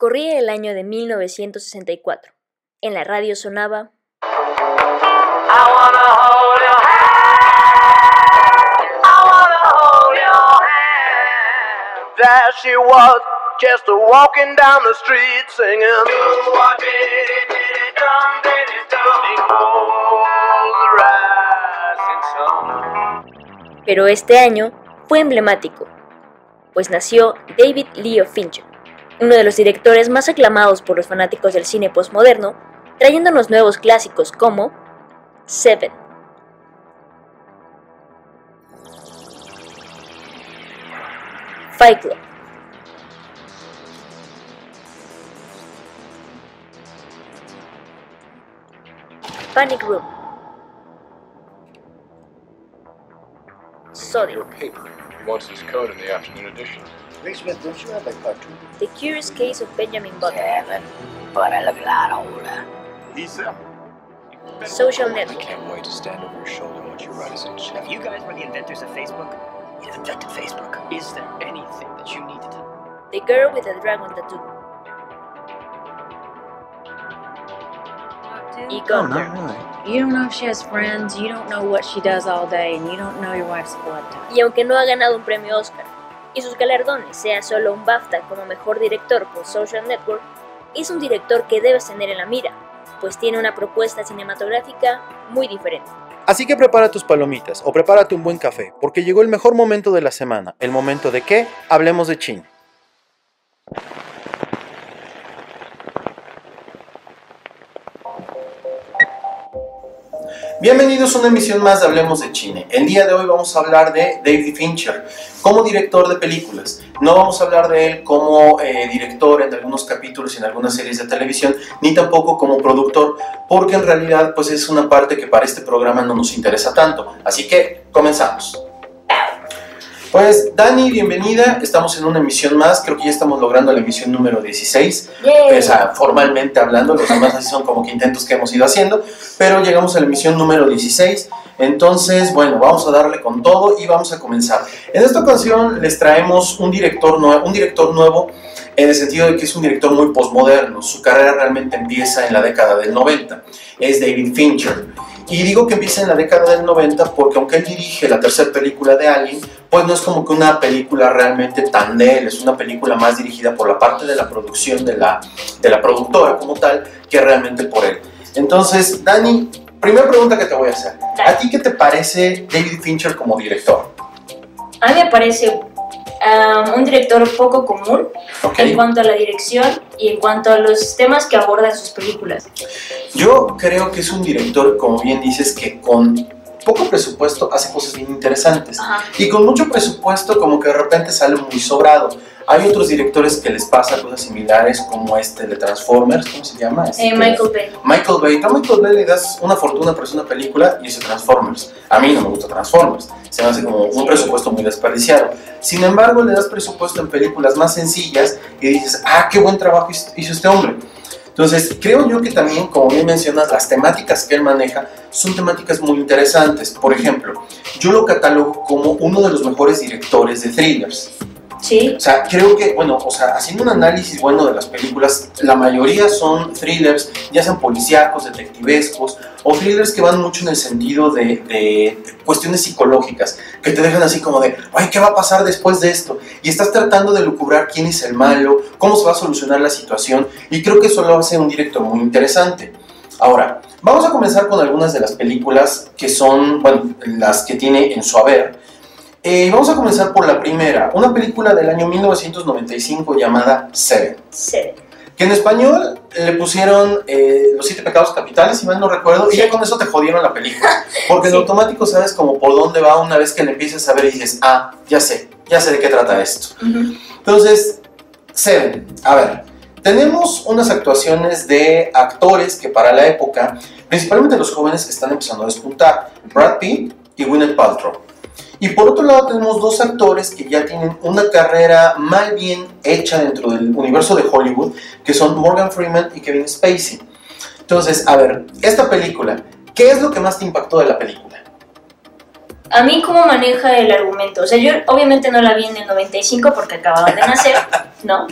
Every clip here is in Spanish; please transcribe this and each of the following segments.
Corría el año de 1964. En la radio sonaba... There she was, just walking down the street singing. Pero este año fue emblemático, pues nació David Leo Fincher, uno de los directores más aclamados por los fanáticos del cine postmoderno, trayéndonos nuevos clásicos como Seven. Fight Club. Panic Room. Edition. Ray don't you have that cartoon? The Curious Case of Benjamin Button. Kevin, párale claro ahora. Lisa. Social I can't wait to stand over your shoulder and watch you write us in check. If you guys were the inventors of Facebook, You invented Facebook. is there anything that you needed to The Girl with the Dragon Tattoo. Oh, y Gunther. You don't know if she has friends, you don't know what she does all day, and you don't know your wife's blood type. Y aunque no ha ganado un premio Oscar, y sus galardones sea solo un BAFTA como mejor director por Social Network, es un director que debes tener en la mira, pues tiene una propuesta cinematográfica muy diferente. Así que prepara tus palomitas o prepárate un buen café, porque llegó el mejor momento de la semana, el momento de que hablemos de China. Bienvenidos a una emisión más de Hablemos de Chile. El día de hoy vamos a hablar de David Fincher como director de películas. No vamos a hablar de él como eh, director en algunos capítulos y en algunas series de televisión, ni tampoco como productor, porque en realidad pues es una parte que para este programa no nos interesa tanto. Así que comenzamos. Pues Dani, bienvenida. Estamos en una emisión más. Creo que ya estamos logrando la emisión número 16. O sea, formalmente hablando, los demás así son como que intentos que hemos ido haciendo, pero llegamos a la emisión número 16. Entonces, bueno, vamos a darle con todo y vamos a comenzar. En esta ocasión les traemos un director, nue- un director nuevo en el sentido de que es un director muy postmoderno. Su carrera realmente empieza en la década del 90. Es David Fincher. Y digo que empieza en la década del 90 porque aunque él dirige la tercera película de Alien, pues no es como que una película realmente tan de él, es una película más dirigida por la parte de la producción de la, de la productora como tal, que realmente por él. Entonces, Dani, primera pregunta que te voy a hacer. ¿A ti qué te parece David Fincher como director? A mí me parece um, un director poco común en cuanto a la dirección y en cuanto a los temas que aborda en sus películas. Yo creo que es un director, como bien dices, que con poco presupuesto hace cosas bien interesantes. Ajá. Y con mucho presupuesto como que de repente sale muy sobrado. Hay otros directores que les pasa cosas similares como este de Transformers, ¿cómo se llama? Este, Eh, Michael Bay. Michael Bay. A Michael Bay le das una fortuna por hacer una película y hace Transformers. A mí no me gusta Transformers. Se me hace como un presupuesto muy desperdiciado. Sin embargo, le das presupuesto en películas más sencillas y dices, ah, qué buen trabajo hizo este hombre. Entonces, creo yo que también, como bien mencionas, las temáticas que él maneja son temáticas muy interesantes. Por ejemplo, yo lo catalogo como uno de los mejores directores de thrillers. Sí. O sea, creo que, bueno, o sea, haciendo un análisis bueno de las películas, la mayoría son thrillers, ya sean policíacos, detectivescos, o thrillers que van mucho en el sentido de, de cuestiones psicológicas, que te dejan así como de, ay, ¿qué va a pasar después de esto? Y estás tratando de lucubrar quién es el malo, cómo se va a solucionar la situación, y creo que eso lo hace un director muy interesante. Ahora, vamos a comenzar con algunas de las películas que son, bueno, las que tiene en su haber. Eh, vamos a comenzar por la primera, una película del año 1995 llamada Seven, Sí. que en español le pusieron eh, Los Siete Pecados Capitales, si mal no recuerdo, y ya con eso te jodieron la película, porque en Sí. automático sabes como por dónde va una vez que le empiezas a ver y dices, ah, ya sé, ya sé de qué trata esto. Entonces, Seven, a ver, tenemos unas actuaciones de actores que para la época, principalmente los jóvenes están empezando a despuntar, Brad Pitt y Gwyneth Paltrow. Y por otro lado tenemos dos actores que ya tienen una carrera mal bien hecha dentro del universo de Hollywood, que son Morgan Freeman y Kevin Spacey. Entonces, a ver, esta película, ¿qué es lo que más te impactó de la película? A mí, ¿cómo maneja el argumento? O sea, yo obviamente no la vi en el 95 porque acababa de nacer, ¿no?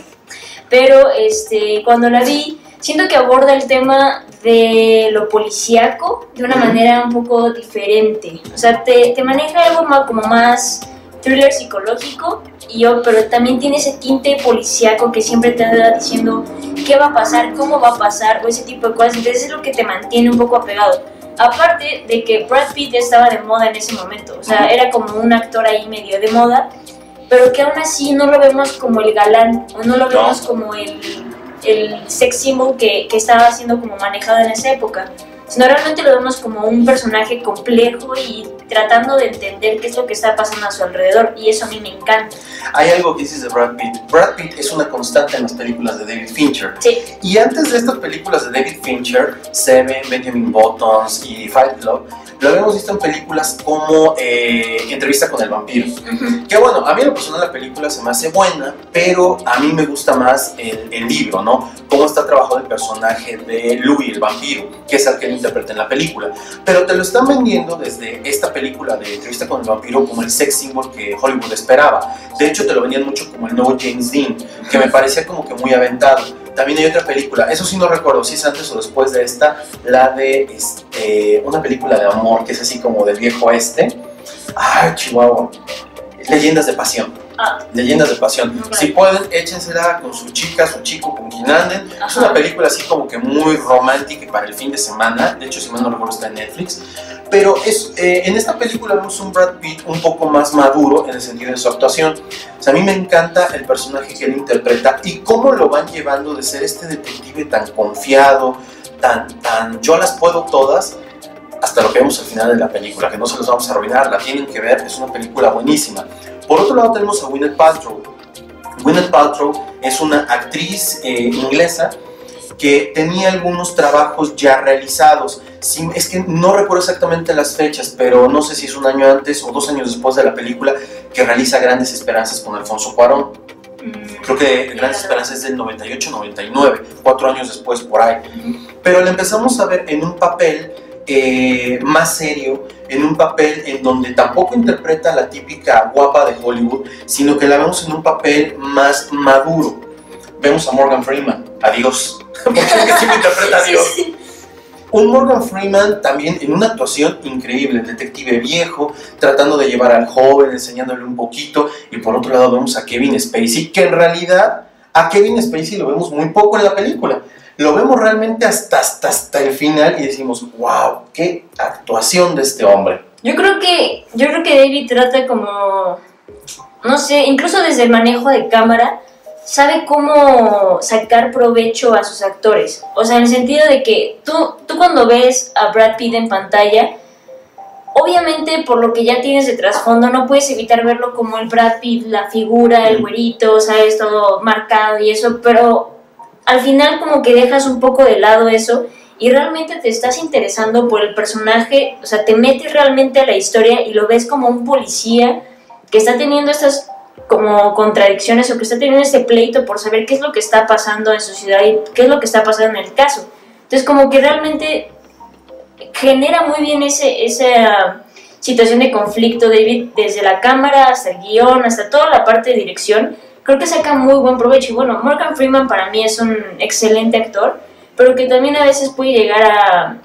pero este, cuando la vi, siento que aborda el tema de lo policíaco de una manera un poco diferente. O sea, te, te maneja algo más, como más thriller psicológico, y yo, pero también tiene ese tinte policíaco que siempre te anda diciendo qué va a pasar, cómo va a pasar, o ese tipo de cosas. Entonces es lo que te mantiene un poco apegado. Aparte de que Brad Pitt estaba de moda en ese momento, o sea, era como un actor ahí medio de moda, pero que aún así no lo vemos como el galán, o no lo vemos como el, el sex symbol que, que estaba siendo como manejado en esa época, sino realmente lo vemos como un personaje complejo y tratando de entender qué es lo que está pasando a su alrededor, y eso a mí me encanta. Hay algo que dices de Brad Pitt. Brad Pitt es una constante en las películas de David Fincher. Sí, Y antes de estas películas de David Fincher, Seven, Benjamin Buttons y Fight Club, lo habíamos visto en películas como eh, Entrevista con el vampiro. Que bueno, a mí en lo personal la película se me hace buena, pero a mí me gusta más el, el libro, ¿no? Cómo está trabajado el personaje de Louis el vampiro, que es el que él interpreta en la película. Pero te lo están vendiendo desde esta película de Entrevista con el vampiro como el sex symbol que Hollywood esperaba. De hecho, te lo vendían mucho como el nuevo James Dean, que me parecía como que muy aventado. También hay otra película, eso sí no recuerdo si es antes o después de esta, la de este, una película de amor que es así como del viejo este. Ay, Chihuahua. Leyendas de pasión. Ah. Leyendas de pasión. Si pueden, échensela con su chica, su chico, con quien anden. Es una película así como que muy romántica para el fin de semana. De hecho, si mal no recuerdo, está en Netflix. Pero es, eh, en esta película vemos un Brad Pitt un poco más maduro en el sentido de su actuación. O sea, a mí me encanta el personaje que él interpreta y cómo lo van llevando de ser este detective tan confiado, tan, tan yo las puedo todas, hasta lo que vemos al final de la película, que no se los vamos a arruinar, la tienen que ver, es una película buenísima. Por otro lado tenemos a Gwyneth Paltrow. Gwyneth Paltrow es una actriz eh, inglesa que tenía algunos trabajos ya realizados. Sí, es que no recuerdo exactamente las fechas, pero no sé si es un año antes o dos años después de la película que realiza Grandes Esperanzas con Alfonso Cuarón. Mm, Creo que Grandes Esperanzas es del 98-99, cuatro años después por ahí. Pero la empezamos a ver en un papel eh, más serio, en un papel en donde tampoco interpreta la típica guapa de Hollywood, sino que la vemos en un papel más maduro. Vemos a Morgan Freeman, adiós, porque siempre interpreta a Dios. Un Morgan Freeman también en una actuación increíble, el detective viejo, tratando de llevar al joven, enseñándole un poquito, y por otro lado vemos a Kevin Spacey, que en realidad a Kevin Spacey lo vemos muy poco en la película. Lo vemos realmente hasta, hasta, hasta el final y decimos, wow, qué actuación de este hombre. Yo creo que yo creo que David trata como no sé, incluso desde el manejo de cámara sabe cómo sacar provecho a sus actores. O sea, en el sentido de que tú tú cuando ves a Brad Pitt en pantalla Obviamente, por lo que ya tienes de trasfondo, no puedes evitar verlo como el Brad Pitt, la figura, el güerito, sabes, todo marcado y eso, pero al final como que dejas un poco de lado eso y realmente te estás interesando por el personaje, o sea, te metes realmente a la historia y lo ves como un policía que está teniendo estas como contradicciones o que está teniendo este pleito por saber qué es lo que está pasando en su ciudad y qué es lo que está pasando en el caso. Entonces como que realmente genera muy bien ese, esa situación de conflicto, David, desde la cámara hasta el guion, hasta toda la parte de dirección, creo que saca muy buen provecho. Y bueno, Morgan Freeman para mí es un excelente actor, pero que también a veces puede llegar a,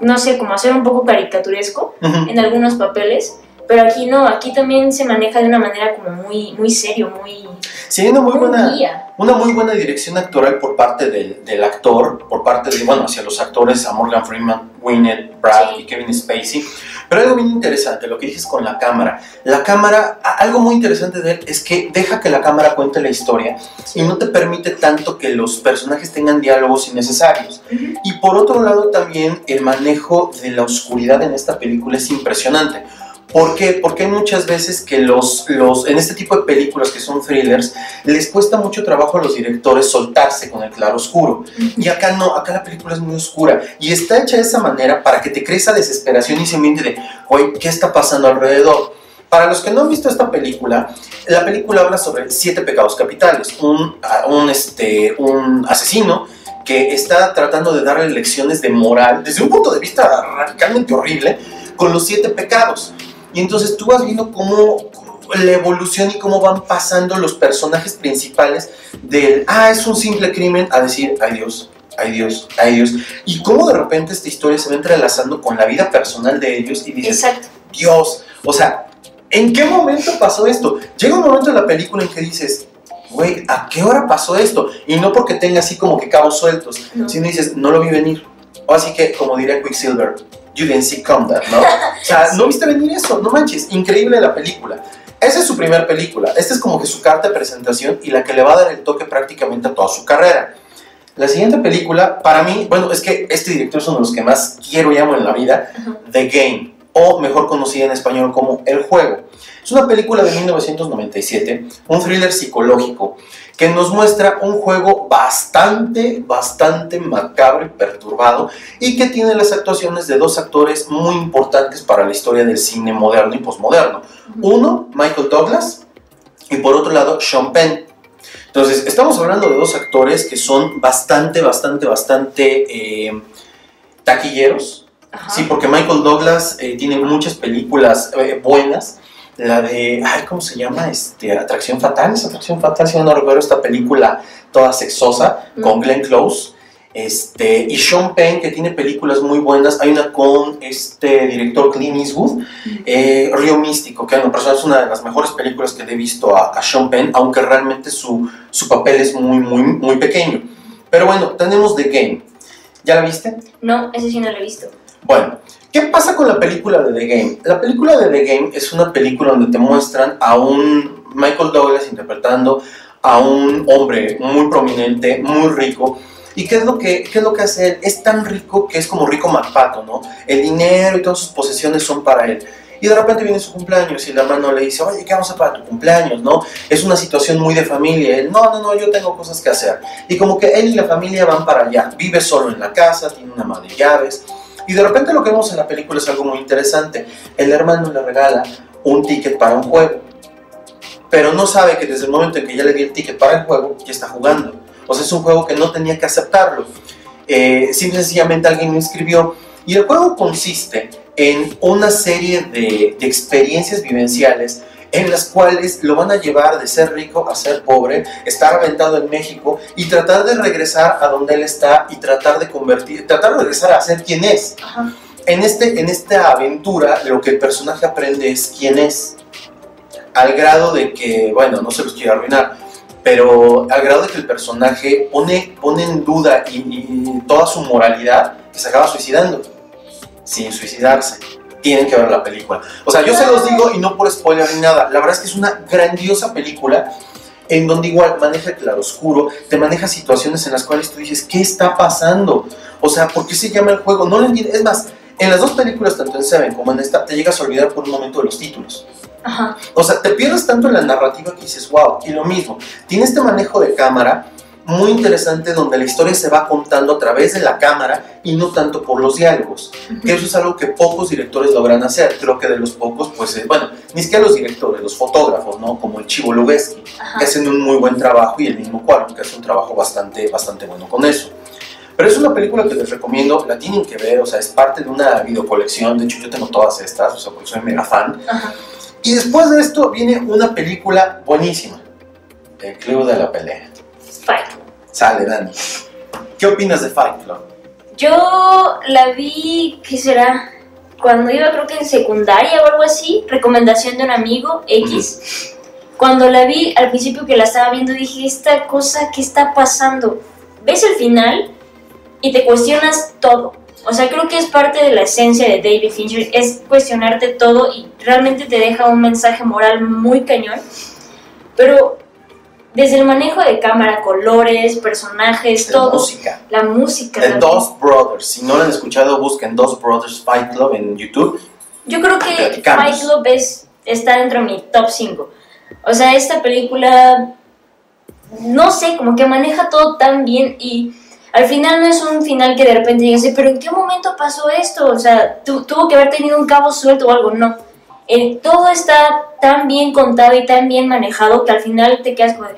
no sé, como a ser un poco caricaturesco en algunos papeles. Pero aquí no, aquí también se maneja de una manera como muy, muy serio, muy... Sí, una muy muy buena, guía. una muy buena dirección actoral por parte del, del actor, por parte de, bueno, hacia los actores, a Morgan Freeman, Gwyneth, Brad Sí. y Kevin Spacey. Pero algo bien interesante, lo que dices con la cámara. La cámara, algo muy interesante de él es que deja que la cámara cuente la historia y no te permite tanto que los personajes tengan diálogos innecesarios. Y por otro lado también el manejo de la oscuridad en esta película es impresionante. ¿Por qué? Porque hay muchas veces que los, los, en este tipo de películas que son thrillers, les cuesta mucho trabajo a los directores soltarse con el claro oscuro. Y acá no, acá la película es muy oscura. Y está hecha de esa manera para que te crees esa desesperación y ese ambiente de, oye, ¿qué está pasando alrededor? Para los que no han visto esta película, la película habla sobre siete pecados capitales. Un, un, este, un asesino que está tratando de darle lecciones de moral desde un punto de vista radicalmente horrible con los siete pecados. Y entonces tú vas viendo cómo, la evolución y cómo van pasando los personajes principales del, ah, es un simple crimen, a decir, ay Dios, ay Dios, ay Dios. Y cómo de repente esta historia se va entrelazando con la vida personal de ellos y dices, Exacto. Dios, o sea, ¿en qué momento pasó esto? Llega un momento en la película en que dices, güey, ¿a qué hora pasó esto? Y no porque tenga así como que cabos sueltos, No. sino dices, no lo vi venir. O así que, como diría Quicksilver, you didn't see come that, ¿no? O sea, no viste venir eso, no manches, increíble la película. Esa es su primera película, esta es como que su carta de presentación y la que le va a dar el toque prácticamente a toda su carrera. La siguiente película, para mí, bueno, es que este director es uno de los que más quiero y amo en la vida. The Game, o mejor conocida en español como El Juego. Es una película de 1997, un thriller psicológico que nos muestra un juego bastante, bastante macabro y perturbado y que tiene las actuaciones de dos actores muy importantes para la historia del cine moderno y posmoderno. Uno, Michael Douglas, y por otro lado, Sean Penn. Entonces, estamos hablando de dos actores que son bastante, bastante, bastante eh, taquilleros. Ajá. Sí, porque Michael Douglas eh, tiene muchas películas eh, buenas. La de, ay, ¿cómo se llama? Este, Atracción Fatal. Es Atracción Fatal, si no recuerdo esta película toda sexosa con. Glenn Close. Este, y Sean Penn, que tiene películas muy buenas. Hay una con este director Clint Eastwood, eh, Río Místico, que en lo personal es una de las mejores películas que le he visto a, a Sean Penn, aunque realmente su, su papel es muy, muy, muy pequeño. Pero bueno, tenemos The Game. ¿Ya la viste? No, ese sí no lo he visto. Bueno, ¿qué pasa con la película de The Game? La película de The Game es una película donde te muestran a un Michael Douglas interpretando a un hombre muy prominente, muy rico. ¿Y qué es lo que, qué es lo que hace él? Es tan rico que es como rico MacPato, ¿no? El dinero y todas sus posesiones son para él. Y de repente viene su cumpleaños y la mano le dice, oye, ¿qué vamos a hacer para tu cumpleaños, no? Es una situación muy de familia. Él, no, no, no, yo tengo cosas que hacer. Y como que él y la familia van para allá. Vive solo en la casa, tiene una ama de llaves. Y de repente lo que vemos en la película es algo muy interesante. El hermano le regala un ticket para un juego. Pero no sabe que desde el momento en que ya le di el ticket para el juego, ya está jugando. O sea, es un juego que no tenía que aceptarlo. Eh, simple sencillamente alguien lo inscribió. Y el juego consiste en una serie de experiencias vivenciales en las cuales lo van a llevar de ser rico a ser pobre, estar aventado en México y tratar de regresar a donde él está y tratar de convertir, tratar de regresar a ser quien es. Ajá. En, este, en esta aventura lo que el personaje aprende es quién es, al grado de que, bueno, no se los quiero arruinar, pero al grado de que el personaje pone, pone en duda y, y toda su moralidad que se acaba suicidando, sin suicidarse. Tienen que ver la película. O sea, yo se los digo y no por spoiler ni nada. La verdad es que es una grandiosa película en donde igual maneja el claroscuro, te maneja situaciones en las cuales tú dices, ¿qué está pasando? O sea, ¿por qué se llama el juego? No lo entiendes. Es más, en las dos películas, tanto en Seven como en esta, te llegas a olvidar por un momento de los títulos. Ajá. O sea, te pierdes tanto en la narrativa que dices, wow, y lo mismo, tiene este manejo de cámara muy interesante donde la historia se va contando a través de la cámara y no tanto por los diálogos, que eso es algo que pocos directores logran hacer, creo que de los pocos, pues, eh, bueno, ni siquiera los directores, los fotógrafos, ¿no? Como el Chivo Lubeski, que hacen un muy buen trabajo y el mismo Cuarón, que hace un trabajo bastante, bastante bueno con eso. Pero es una película que les recomiendo, la tienen que ver, o sea, es parte de una videocolección, de hecho yo tengo todas estas, o sea, porque soy mega fan. Ajá. Y después de esto viene una película buenísima, El Club de la Pelea. Sale, Dani. ¿Qué opinas de Fight Club? Yo la vi, ¿qué será? Cuando iba creo que en secundaria o algo así, recomendación de un amigo X. Cuando la vi, al principio que la estaba viendo, dije, esta cosa, ¿qué está pasando? Ves el final y te cuestionas todo. O sea, creo que es parte de la esencia de David Fincher, es cuestionarte todo y realmente te deja un mensaje moral muy cañón. Pero desde el manejo de cámara, colores, personajes, La todo, música. la música. The. Dos Brothers. Si no lo han escuchado, busquen Dos Brothers Fight Club en YouTube. Yo creo que. Fight Club es, está dentro de mi top 5. O sea, esta película, no sé, como que maneja todo tan bien y al final no es un final que de repente digas, pero ¿en qué momento pasó esto? O sea, tu- tuvo que haber tenido un cabo suelto o algo, no. Todo está tan bien contado y tan bien manejado que al final te quedas como de,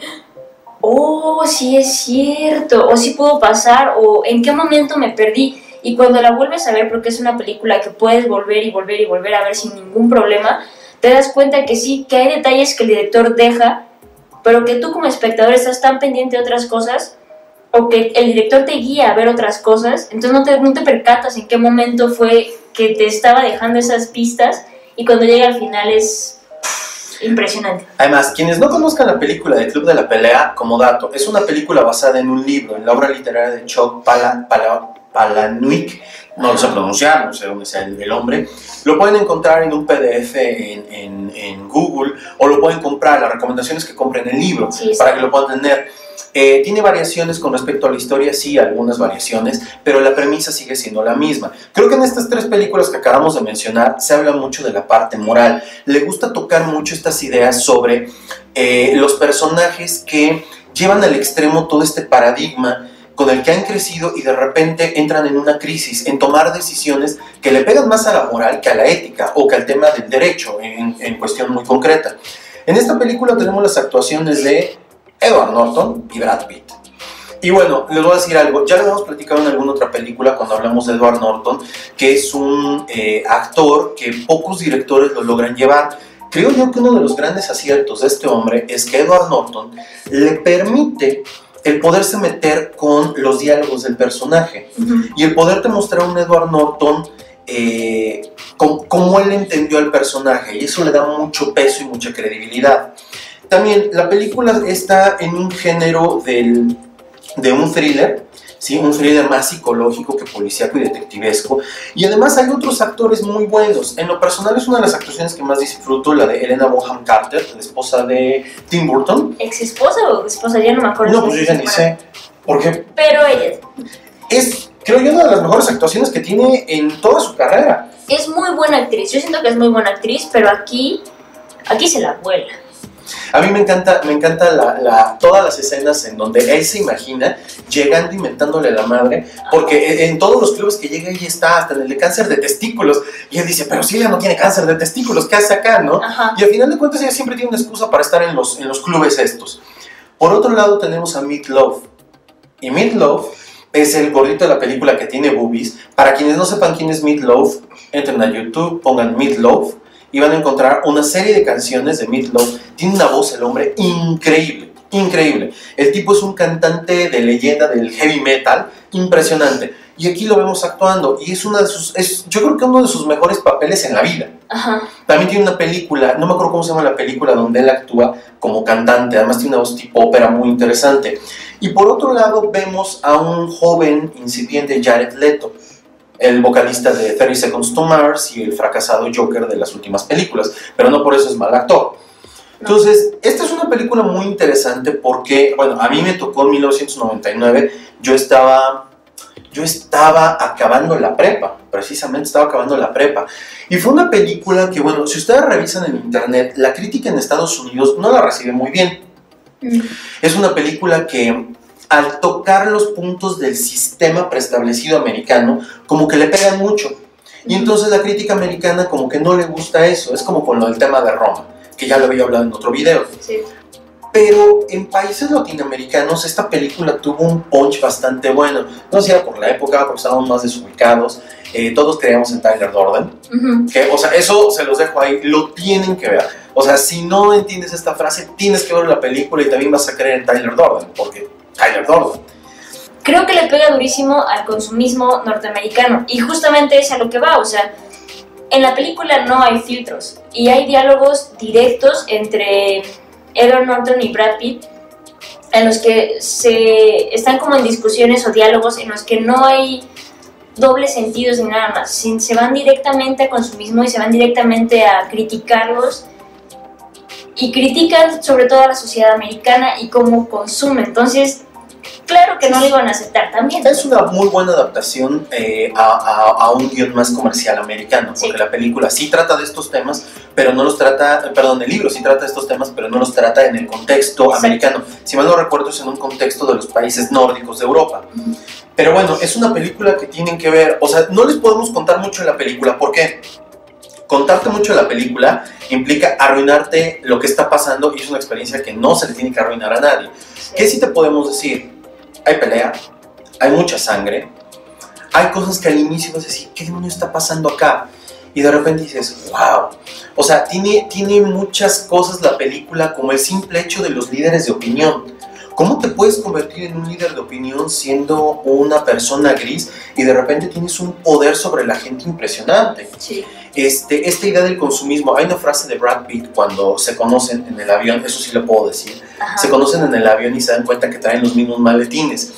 oh, sí es cierto, o sí pudo pasar, o en qué momento me perdí. Y cuando la vuelves a ver, porque es una película que puedes volver y volver y volver a ver sin ningún problema, te das cuenta que sí, que hay detalles que el director deja, pero que tú como espectador estás tan pendiente de otras cosas, o que el director te guía a ver otras cosas, entonces no te, no te percatas en qué momento fue que te estaba dejando esas pistas, y cuando llega al final es impresionante. Además, quienes no conozcan la película de Club de la Pelea, como dato, es una película basada en un libro, en la obra literaria de Chuck Pala, Pala- Palahniuk, no lo sé pronunciar, no sé dónde sea el, el hombre, lo pueden encontrar en un PDF en, en- en Google o lo pueden comprar, la recomendación es que compren el libro Sí, para que lo puedan tener. Eh, tiene variaciones con respecto a la historia, sí, algunas variaciones, pero la premisa sigue siendo la misma. Creo que en estas tres películas que acabamos de mencionar se habla mucho de la parte moral. Le gusta tocar mucho estas ideas sobre eh, los personajes que llevan al extremo todo este paradigma con el que han crecido y de repente entran en una crisis, en tomar decisiones que le pegan más a la moral que a la ética o que al tema del derecho en, cuestión muy concreta. En esta película tenemos las actuaciones de Edward Norton y Brad Pitt. Y bueno, les voy a decir algo, ya lo hemos platicado en alguna otra película cuando hablamos de Edward Norton, que es un eh, actor que pocos directores lo logran llevar. Creo yo que uno de los grandes aciertos de este hombre es que Edward Norton le permite el poderse meter con los diálogos del personaje. Y el poderte mostrar a un Edward Norton eh, como él entendió al personaje. Y eso le da mucho peso y mucha credibilidad. También la película está en un género del, de un thriller, ¿sí? un thriller más psicológico que policíaco y detectivesco. Y además hay otros actores muy buenos. En lo personal es una de las actuaciones que más disfruto, la de Elena Bonham Carter, la esposa de Tim Burton. ¿Ex esposa o esposa? Ya no me acuerdo. No, pues yo ya ni sé. Porque Pero ella es, creo yo, una de las mejores actuaciones que tiene en toda su carrera. es muy buena actriz. Yo siento que es muy buena actriz, pero aquí, aquí se la vuela. A mí me encanta, me encanta la, la- todas las escenas en donde él se imagina llegando inventándole la madre, porque en, en todos los clubes que llega ella está, hasta en el de cáncer de testículos, y él dice, pero si ella no tiene cáncer de testículos, ¿qué hace acá, no? Ajá. Y al final de cuentas ella siempre tiene una excusa para estar en los, en los clubes estos. Por otro lado tenemos a Meat Love, y Meat Love es el gordito de la película que tiene boobies. Para quienes no sepan quién es Meat Love, entren a YouTube, pongan Meat Love y van a encontrar una serie de canciones de Meat Love. Tiene una voz el hombre increíble, increíble. El tipo es un cantante de leyenda del heavy metal, impresionante. Y aquí lo vemos actuando y es una de sus, es, yo creo que uno de sus mejores papeles en la vida. Ajá. También tiene una película, no me acuerdo cómo se llama la película, donde él actúa como cantante, además tiene una voz tipo ópera muy interesante. Y por otro lado vemos a un joven incipiente Jared Leto, el vocalista de 30 Seconds to Mars y el fracasado Joker de las últimas películas, pero no por eso es mal actor. Entonces, esta es una película muy interesante porque, bueno, a mí me tocó en 1999, yo estaba, yo estaba acabando la prepa, precisamente estaba acabando la prepa. Y fue una película que, bueno, si ustedes revisan en internet, la crítica en Estados Unidos no la recibe muy bien. Mm. Es una película que al tocar los puntos del sistema preestablecido americano, como que le pegan mucho. Y entonces la crítica americana como que no le gusta eso. Es como con lo del tema de Roma, que ya lo había hablado en otro video. Sí. Pero en países latinoamericanos esta película tuvo un punch bastante bueno. No sé si era por la época, porque estábamos más desubicados. Eh, todos creíamos en Tyler Durden. Que, o sea, eso se los dejo ahí, lo tienen que ver. O sea, si no entiendes esta frase, tienes que ver la película y también vas a creer en Tyler Durden, porque Tyler Durden. Creo que le pega durísimo al consumismo norteamericano. Y justamente es a lo que va. O sea, en la película no hay filtros. Y hay diálogos directos entre Edward Norton y Brad Pitt en los que se están como en discusiones o diálogos en los que no hay dobles sentidos ni nada más. Se van directamente a consumismo y se van directamente a criticarlos y critican sobre todo a la sociedad americana y cómo consume. Entonces, claro que no lo iban a aceptar también. Es una muy buena adaptación eh, a, a- a un guion más comercial americano, porque Sí. la película sí trata de estos temas, pero no los trata, eh, perdón, el libro sí trata de estos temas, pero no los trata en el contexto Exacto. americano. Si mal no recuerdo, es en un contexto de los países nórdicos de Europa. Pero bueno, es una película que tienen que ver, o sea, no les podemos contar mucho de la película, ¿por qué? Contarte mucho de la película implica arruinarte lo que está pasando y es una experiencia que no se le tiene que arruinar a nadie. ¿Qué sí te podemos decir? Hay pelea, hay mucha sangre, hay cosas que al inicio vas a decir, ¿qué demonios está pasando acá? y de repente dices, wow. O sea, tiene, tiene muchas cosas la película, como el simple hecho de los líderes de opinión. ¿Cómo te puedes convertir en un líder de opinión siendo una persona gris y de repente tienes un poder sobre la gente impresionante? Sí. Este, esta idea del consumismo, hay una frase de Brad Pitt cuando se conocen en el avión, eso sí lo puedo decir, Ajá. se conocen en el avión y se dan cuenta que traen los mismos maletines.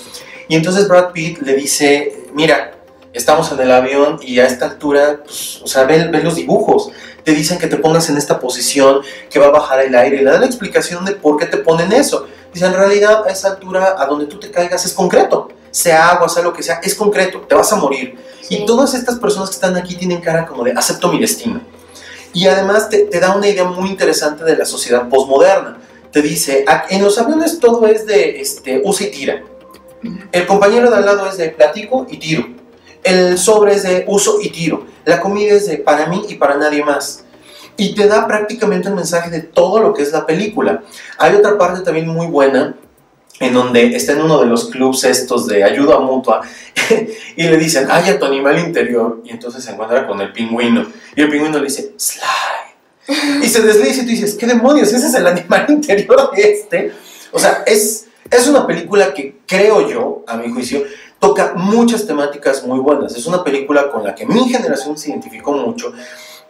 Y entonces Brad Pitt le dice, mira, estamos en el avión y a esta altura, pues, o sea, ve, ve los dibujos, te dicen que te pongas en esta posición, que va a bajar el aire, y le dan la explicación de por qué te ponen eso. Dice, en realidad a esa altura, a donde tú te caigas es concreto, sea agua, sea lo que sea, es concreto, te vas a morir. Sí. Y todas estas personas que están aquí tienen cara como de acepto mi destino. Y además te, te da una idea muy interesante de la sociedad posmoderna. Te dice, "Ah, en los aviones todo es de este, usa y tira. El compañero de al lado es de platico y tiro. El sobre es de uso y tiro. La comida es de para mí y para nadie más. Y te da prácticamente el mensaje de todo lo que es la película. Hay otra parte también muy buena en donde está en uno de los clubs estos de ayuda mutua y le dicen, ay, a tu animal interior. Y entonces se encuentra con el pingüino. Y el pingüino le dice, slide. Y se desliza y tú dices, ¿qué demonios? Ese es el animal interior de este. O sea, es, es una película que creo yo, a mi juicio, toca muchas temáticas muy buenas. Es una película con la que mi generación se identificó mucho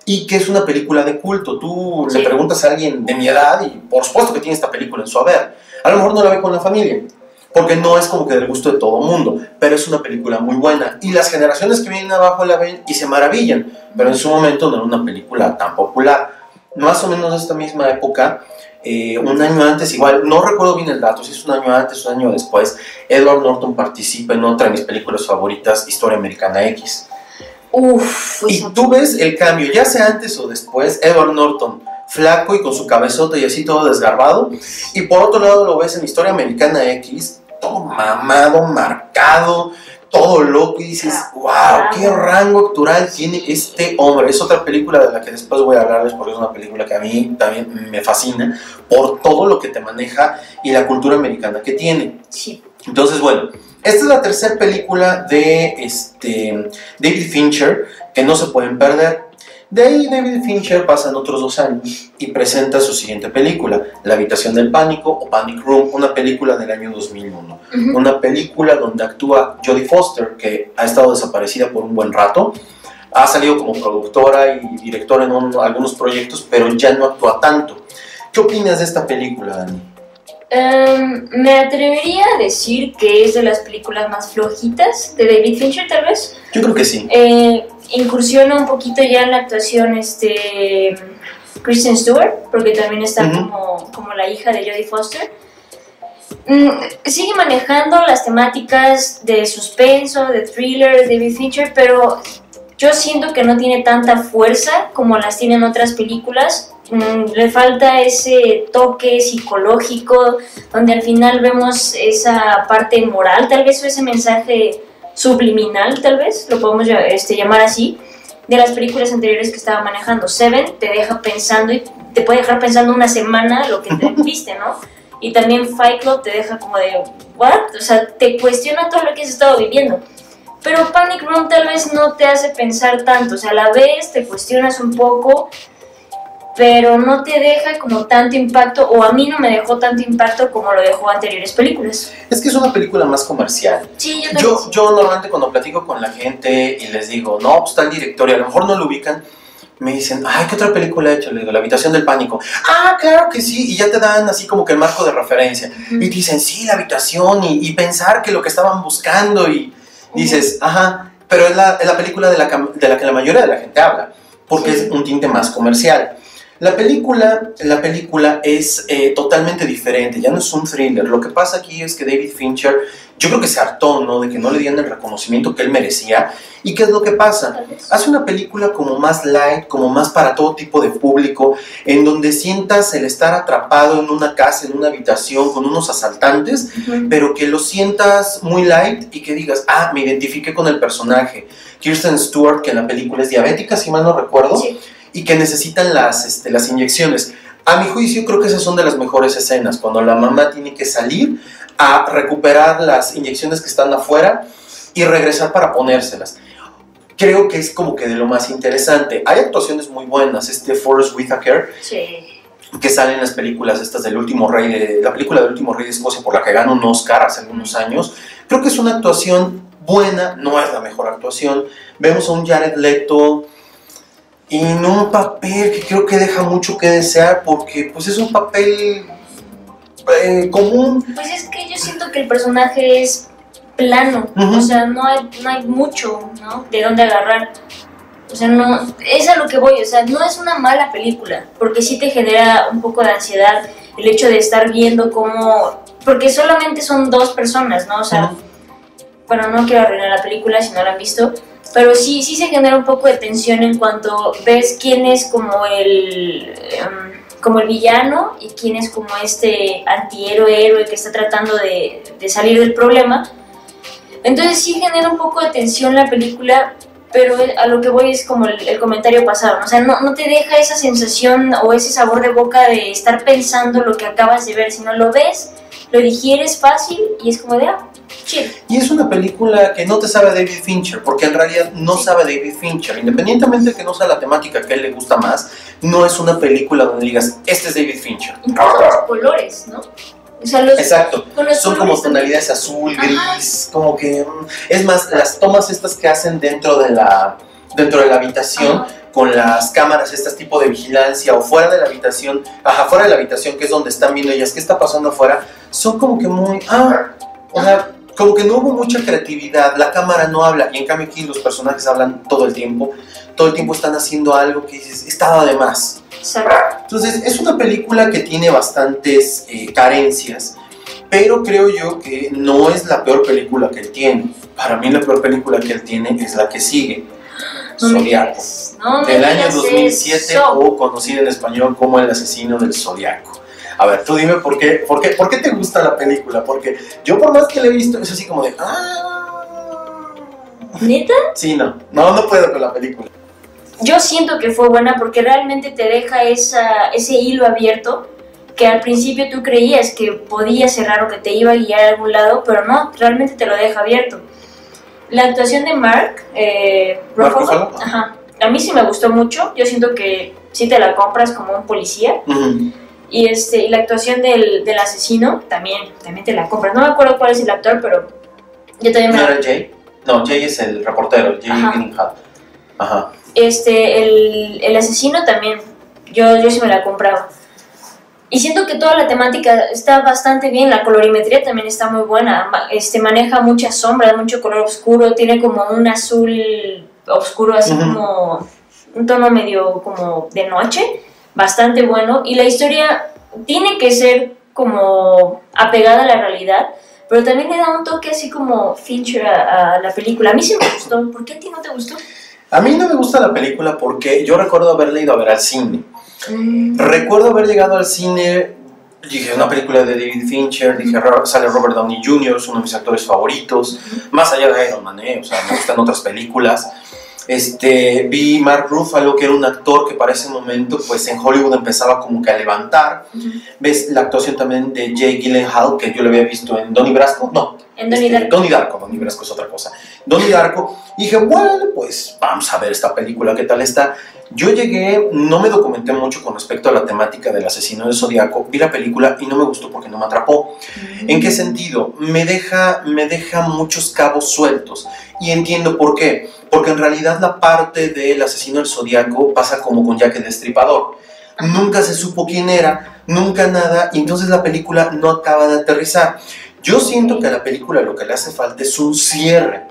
y que es una película de culto. Tú Sí. le preguntas a alguien de mi edad y por supuesto que tiene esta película en su haber. A lo mejor no la ve con la familia, porque no es como que del gusto de todo mundo, pero es una película muy buena. Y las generaciones que vienen abajo la ven y se maravillan, pero en su momento no era una película tan popular. Más o menos esta misma época, eh, un año antes, igual, no recuerdo bien el dato, si es un año antes, un año después, Edward Norton participa en otra de mis películas favoritas, Historia Americana X. Uf, Y tú ves el cambio, ya sea antes o después, Edward Norton, flaco y con su cabezota y así todo desgarbado. Y por otro lado lo ves en Historia Americana X, todo mamado, marcado, todo loco y dices, wow, qué rango actoral tiene este hombre. Es otra película de la que después voy a hablarles porque es una película que a mí también me fascina por todo lo que te maneja y la cultura americana que tiene. sí. Entonces, bueno, esta es la tercera película de este, David Fincher que no se pueden perder. De ahí David Fincher pasan otros dos años y presenta su siguiente película, La habitación del pánico o Panic Room, una película del año 2001. Ujú. Una película donde actúa Jodie Foster, que ha estado desaparecida por un buen rato. Ha salido como productora y directora en un- algunos proyectos, pero ya no actúa tanto. ¿Qué opinas de esta película, Dani? Em, me atrevería a decir que es de las películas más flojitas de David Fincher, tal vez. Yo creo que sí. Eh, incursiona un poquito ya en la actuación este Kristen Stewart, porque también está como, como la hija de Jodie Foster. Mm, sigue manejando las temáticas de suspenso, de thriller, de David Fincher, pero yo siento que no tiene tanta fuerza como las tienen otras películas. Mm, le falta ese toque psicológico, donde al final vemos esa parte moral, tal vez, o ese mensaje subliminal, tal vez, lo podemos este, llamar así, de las películas anteriores que estaba manejando. Seven te deja pensando y te puede dejar pensando una semana lo que te viste, ¿no? Y también Fight Club te deja como de, ¿what? O sea, te cuestiona todo lo que has estado viviendo. Pero Panic Room tal vez no te hace pensar tanto, o sea, a la vez te cuestionas un poco, pero no te deja como tanto impacto, o a mí no me dejó tanto impacto como lo dejó anteriores películas. Es que es una película más comercial. Sí, yo. Yo, yo normalmente cuando platico con la gente y les digo, no, pues está el director y a lo mejor no lo ubican, me dicen, ay, ¿qué otra película he hecho? Le digo, La habitación del pánico. Ah, claro que sí, y ya te dan así como que el marco de referencia. Y te dicen, sí, la habitación y, y pensar que lo que estaban buscando y dices, ajá, pero es la, es la película de la, de la que la mayoría de la gente habla, porque Sí. es un tinte más comercial. La película, la película es eh, totalmente diferente, ya no es un thriller. Lo que pasa aquí es que David Fincher, yo creo que se hartó, ¿no? De que no le dieran el reconocimiento que él merecía. ¿Y qué es lo que pasa? Hace una película como más light, como más para todo tipo de público, en donde sientas el estar atrapado en una casa, en una habitación con unos asaltantes, Ujú. pero que lo sientas muy light y que digas, ah, me identifiqué con el personaje. Kirsten Stewart, que en la película es diabética, si mal no recuerdo, Sí. Y que necesitan las, este, las inyecciones. A mi juicio creo que esas son de las mejores escenas, cuando la mamá tiene que salir a recuperar las inyecciones que están afuera y regresar para ponérselas. creo que es como que de lo más interesante. Hay actuaciones muy buenas, este Forrest Whitaker, Sí. que sale en las películas estas del último rey de la película del último rey de Escocia por la que ganó un Oscar hace algunos años creo que es una actuación buena no es la mejor actuación vemos a un Jared Leto en un papel que creo que deja mucho que desear porque pues es un papel eh, común Pues es que yo siento que el personaje es plano, o sea, no hay, no hay mucho, ¿no? De dónde agarrar. O sea, no, es a lo que voy, o sea, no es una mala película, porque sí te genera un poco de ansiedad el hecho de estar viendo cómo, porque solamente son dos personas, ¿no? O sea, bueno, no quiero arruinar la película si no la han visto, pero sí, sí se genera un poco de tensión en cuanto ves quién es como el, em, como el villano y quién es como este antihéroe, héroe que está tratando de, de salir del problema. Entonces sí genera un poco de tensión la película, pero a lo que voy es como el, el comentario pasado, ¿no? o sea, no, no te deja esa sensación o ese sabor de boca de estar pensando lo que acabas de ver, sino lo ves, lo digieres fácil y es como de, ah, Y es una película que no te sabe David Fincher, porque en realidad no sabe David Fincher. Independientemente de que no sea la temática que a él le gusta más, no es una película donde digas, este es David Fincher. Incluso los colores, ¿no? O sea, los, Exacto. los Son como tonalidades azul, Ajá. gris, como que... mm, Es más, las tomas estas que hacen dentro de la, dentro de la habitación, Ajá. con las cámaras, estas tipo de vigilancia, o fuera de la habitación, ajá, fuera de la habitación, que es donde están viendo ellas, qué está pasando afuera, son como que muy... Ah, o sea, como que no hubo mucha creatividad, la cámara no habla, y en cambio aquí los personajes hablan todo el tiempo, todo el tiempo están haciendo algo que dices, estaba de más. Exacto. Entonces, es una película que tiene bastantes eh, carencias, pero creo yo que no es la peor película que él tiene. Para mí la peor película que él tiene es la que sigue, Zodiaco, no del año digas 2007 eso. o conocida en español como El asesino del Zodiaco. A ver, tú dime por qué, por qué, por qué te gusta la película, porque yo por más que la he visto es así como de... Ah, ¿Neta? sí, no, no, no puedo con la película. Yo siento que fue buena porque realmente te deja esa, ese hilo abierto que al principio tú creías que podía cerrar o que te iba a guiar a algún lado, pero no, realmente te lo deja abierto. La actuación de Mark, eh, Mark Ruffalo, ajá, a mí sí me gustó mucho. Yo siento que sí te la compras como un policía. Ujú. Y, este, y la actuación del, del asesino también, también te la compras. No me acuerdo cuál es el actor, pero yo también me ¿No la era Jay? No, Jay es el reportero, Jay Ajá. Ajá. este, el, el asesino también, yo, yo sí me la compraba. Y siento que toda la temática está bastante bien, la colorimetría también está muy buena, este, maneja muchas sombras, mucho color oscuro, tiene como un azul oscuro, así como un tono medio como de noche, bastante bueno. Y la historia tiene que ser como apegada a la realidad, pero también le da un toque así como Fincher a, a la película. A mí sí me gustó, ¿por qué a ti no te gustó? A mí no me gusta la película porque yo recuerdo haberla ido a ver al cine. Mm. Recuerdo haber llegado al cine, dije, una película de David Fincher, dije, "Ro- sale Robert Downey Jr., es uno de mis actores favoritos, más allá de Iron Man, ¿eh? o sea, me gustan otras películas. Este, vi Mark Ruffalo, que era un actor que para ese momento, pues en Hollywood empezaba como que a levantar. Ves la actuación también de Jay Gyllenhaal, que yo lo había visto en Donnie Brasco, no, En Donnie este, Darko. Donnie Darko, Donnie Brasco es otra cosa. Donnie Darko, y dije, bueno, pues vamos a ver esta película, qué tal está. Yo llegué, no me documenté mucho con respecto a la temática del asesino del Zodíaco, vi la película y no me gustó porque no me atrapó. ¿En qué sentido? Me deja, me deja muchos cabos sueltos y entiendo por qué. Porque en realidad la parte del asesino del Zodíaco pasa como con Jack el Destripador. Nunca se supo quién era, nunca nada, y entonces la película no acaba de aterrizar. Yo siento que a la película lo que le hace falta es un cierre.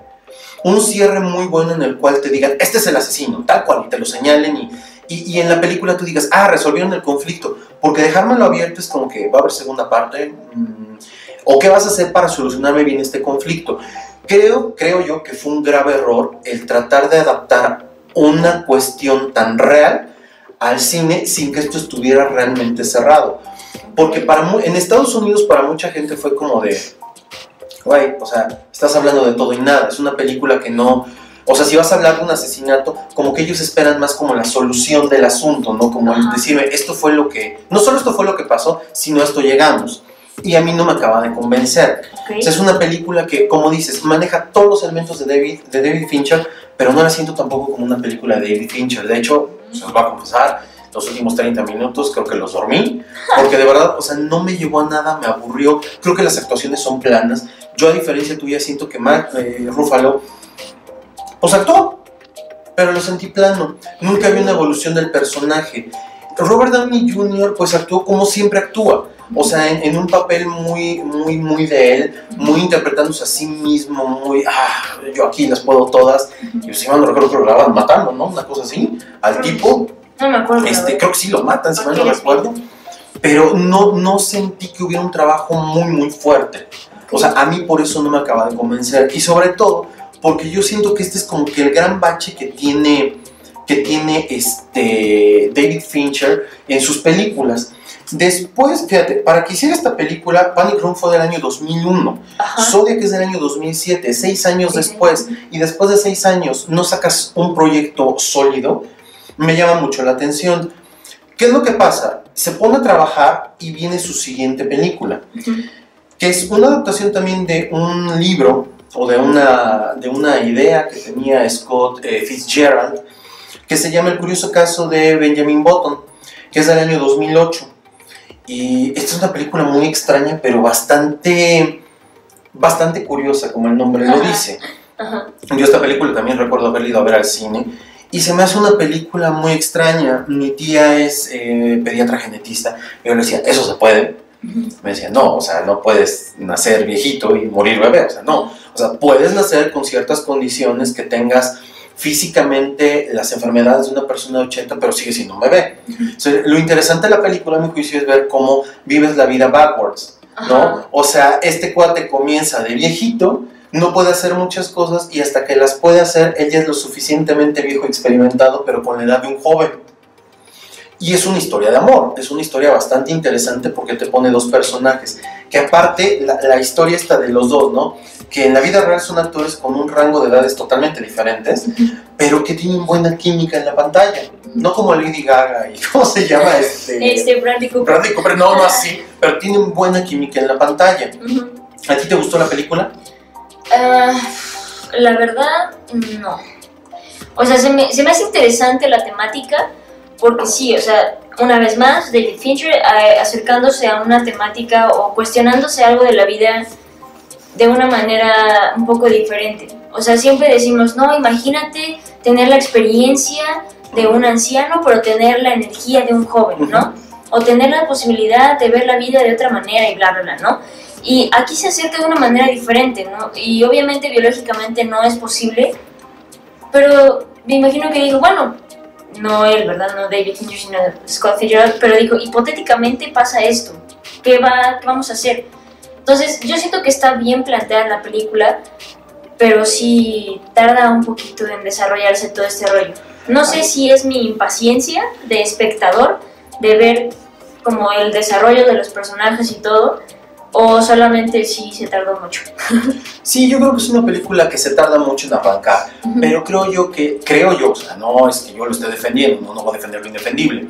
Un cierre muy bueno en el cual te digan, este es el asesino, tal cual, y te lo señalen y, y, y en la película tú digas, ah, resolvieron el conflicto. Porque dejármelo abierto es como que va a haber segunda parte. mm, ¿O qué vas a hacer para solucionarme bien este conflicto? Creo, creo yo que fue un grave error el tratar de adaptar una cuestión tan real al cine sin que esto estuviera realmente cerrado. Porque para en Estados Unidos para mucha gente fue como de, güey, o sea, estás hablando de todo y nada. Es una película que no... O sea, si vas a hablar de un asesinato, como que ellos esperan más como la solución del asunto, ¿no? Como Ajá. decirme, esto fue lo que... No solo esto fue lo que pasó, sino a esto llegamos. y a mí no me acaba de convencer. Ok. O sea, es una película que, como dices, maneja todos los elementos de David, de David Fincher, pero no la siento tampoco como una película de David Fincher. De hecho, se los voy a confesar, los últimos 30 minutos creo que los dormí, porque de verdad, o sea, no me llevó a nada, me aburrió. Creo que las actuaciones son planas. Yo, a diferencia tuya, siento que Mark eh, Ruffalo, pues actuó, pero lo sentí plano. Nunca vi una evolución del personaje. Robert Downey Jr., pues actuó como siempre actúa. O sea, en, en un papel muy, muy, muy de él, muy interpretándose a sí mismo, muy, ah, yo aquí las puedo todas. Y si mal no recuerdo, que lo graban matando, ¿no? Una cosa así, al tipo. No me acuerdo. Este, creo que sí lo matan, si mal no recuerdo. Pero no, no sentí que hubiera un trabajo muy, muy fuerte. O sea, a mí por eso no me acaba de convencer. Y sobre todo, porque yo siento que este es como que el gran bache que tiene, que tiene este David Fincher en sus películas. Después, fíjate, para que hiciera esta película, Panic Room fue del año 2001. Ajá. Zodiac es del año 2007, seis años Sí, después. Y después de seis años no sacas un proyecto sólido, me llama mucho la atención. ¿Qué es lo que pasa? Se pone a trabajar y viene su siguiente película, que es una adaptación también de un libro o de una, de una idea que tenía Scott eh, Fitzgerald, que se llama El curioso caso de Benjamin Button, que es del año 2008. Y esta es una película muy extraña, pero bastante, bastante curiosa, como el nombre lo dice. Ajá. Yo esta película también recuerdo haberla ido a ver al cine y se me hace una película muy extraña. Mi tía es eh, pediatra genetista yo le decía, ¿eso se puede? Me decía, no, o sea, no puedes nacer viejito y morir bebé, o sea, no. O sea, puedes nacer con ciertas condiciones que tengas físicamente las enfermedades de una persona de 80, pero sigue siendo un bebé. O sea, lo interesante de la película, a mi juicio, es ver cómo vives la vida backwards. ¿no? O sea, este cuate comienza de viejito, no puede hacer muchas cosas y hasta que las puede hacer, ella es lo suficientemente viejo y experimentado, pero con la edad de un joven. Y es una historia de amor, es una historia bastante interesante porque te pone dos personajes, que aparte la, la historia está de los dos, ¿no? Que en la vida real son actores con un rango de edades totalmente diferentes, pero que tienen buena química en la pantalla, no como Lady Gaga y ¿cómo se llama este? Este, Bradley Cooper. Bradley Cooper, no, no así, pero tienen buena química en la pantalla. ¿A ti te gustó la película? Ah, la verdad, no. O sea, se me, se me hace interesante la temática porque sí, o sea, una vez más, David Fincher acercándose a una temática o cuestionándose algo de la vida de una manera un poco diferente. O sea, siempre decimos, no, imagínate tener la experiencia de un anciano, pero tener la energía de un joven, ¿no? O tener la posibilidad de ver la vida de otra manera y bla, bla, bla, ¿no? Y aquí se acerca de una manera diferente, ¿no? Y obviamente biológicamente no es posible, pero me imagino que digo, bueno, no él, ¿verdad? No David Fincher, sino Scott Fitzgerald, pero digo, hipotéticamente pasa esto, ¿qué, va, ¿qué vamos a hacer? Entonces, yo siento que está bien planteada la película, pero sí tarda un poquito en desarrollarse todo este rollo. No sé si es mi impaciencia de espectador de ver como el desarrollo de los personajes y todo, o solamente sí se tardó mucho. Sí, yo creo que es una película que se tarda mucho en arrancar, pero creo yo que, creo yo, o sea, no es que yo lo esté defendiendo, no, no voy a defender lo indefendible,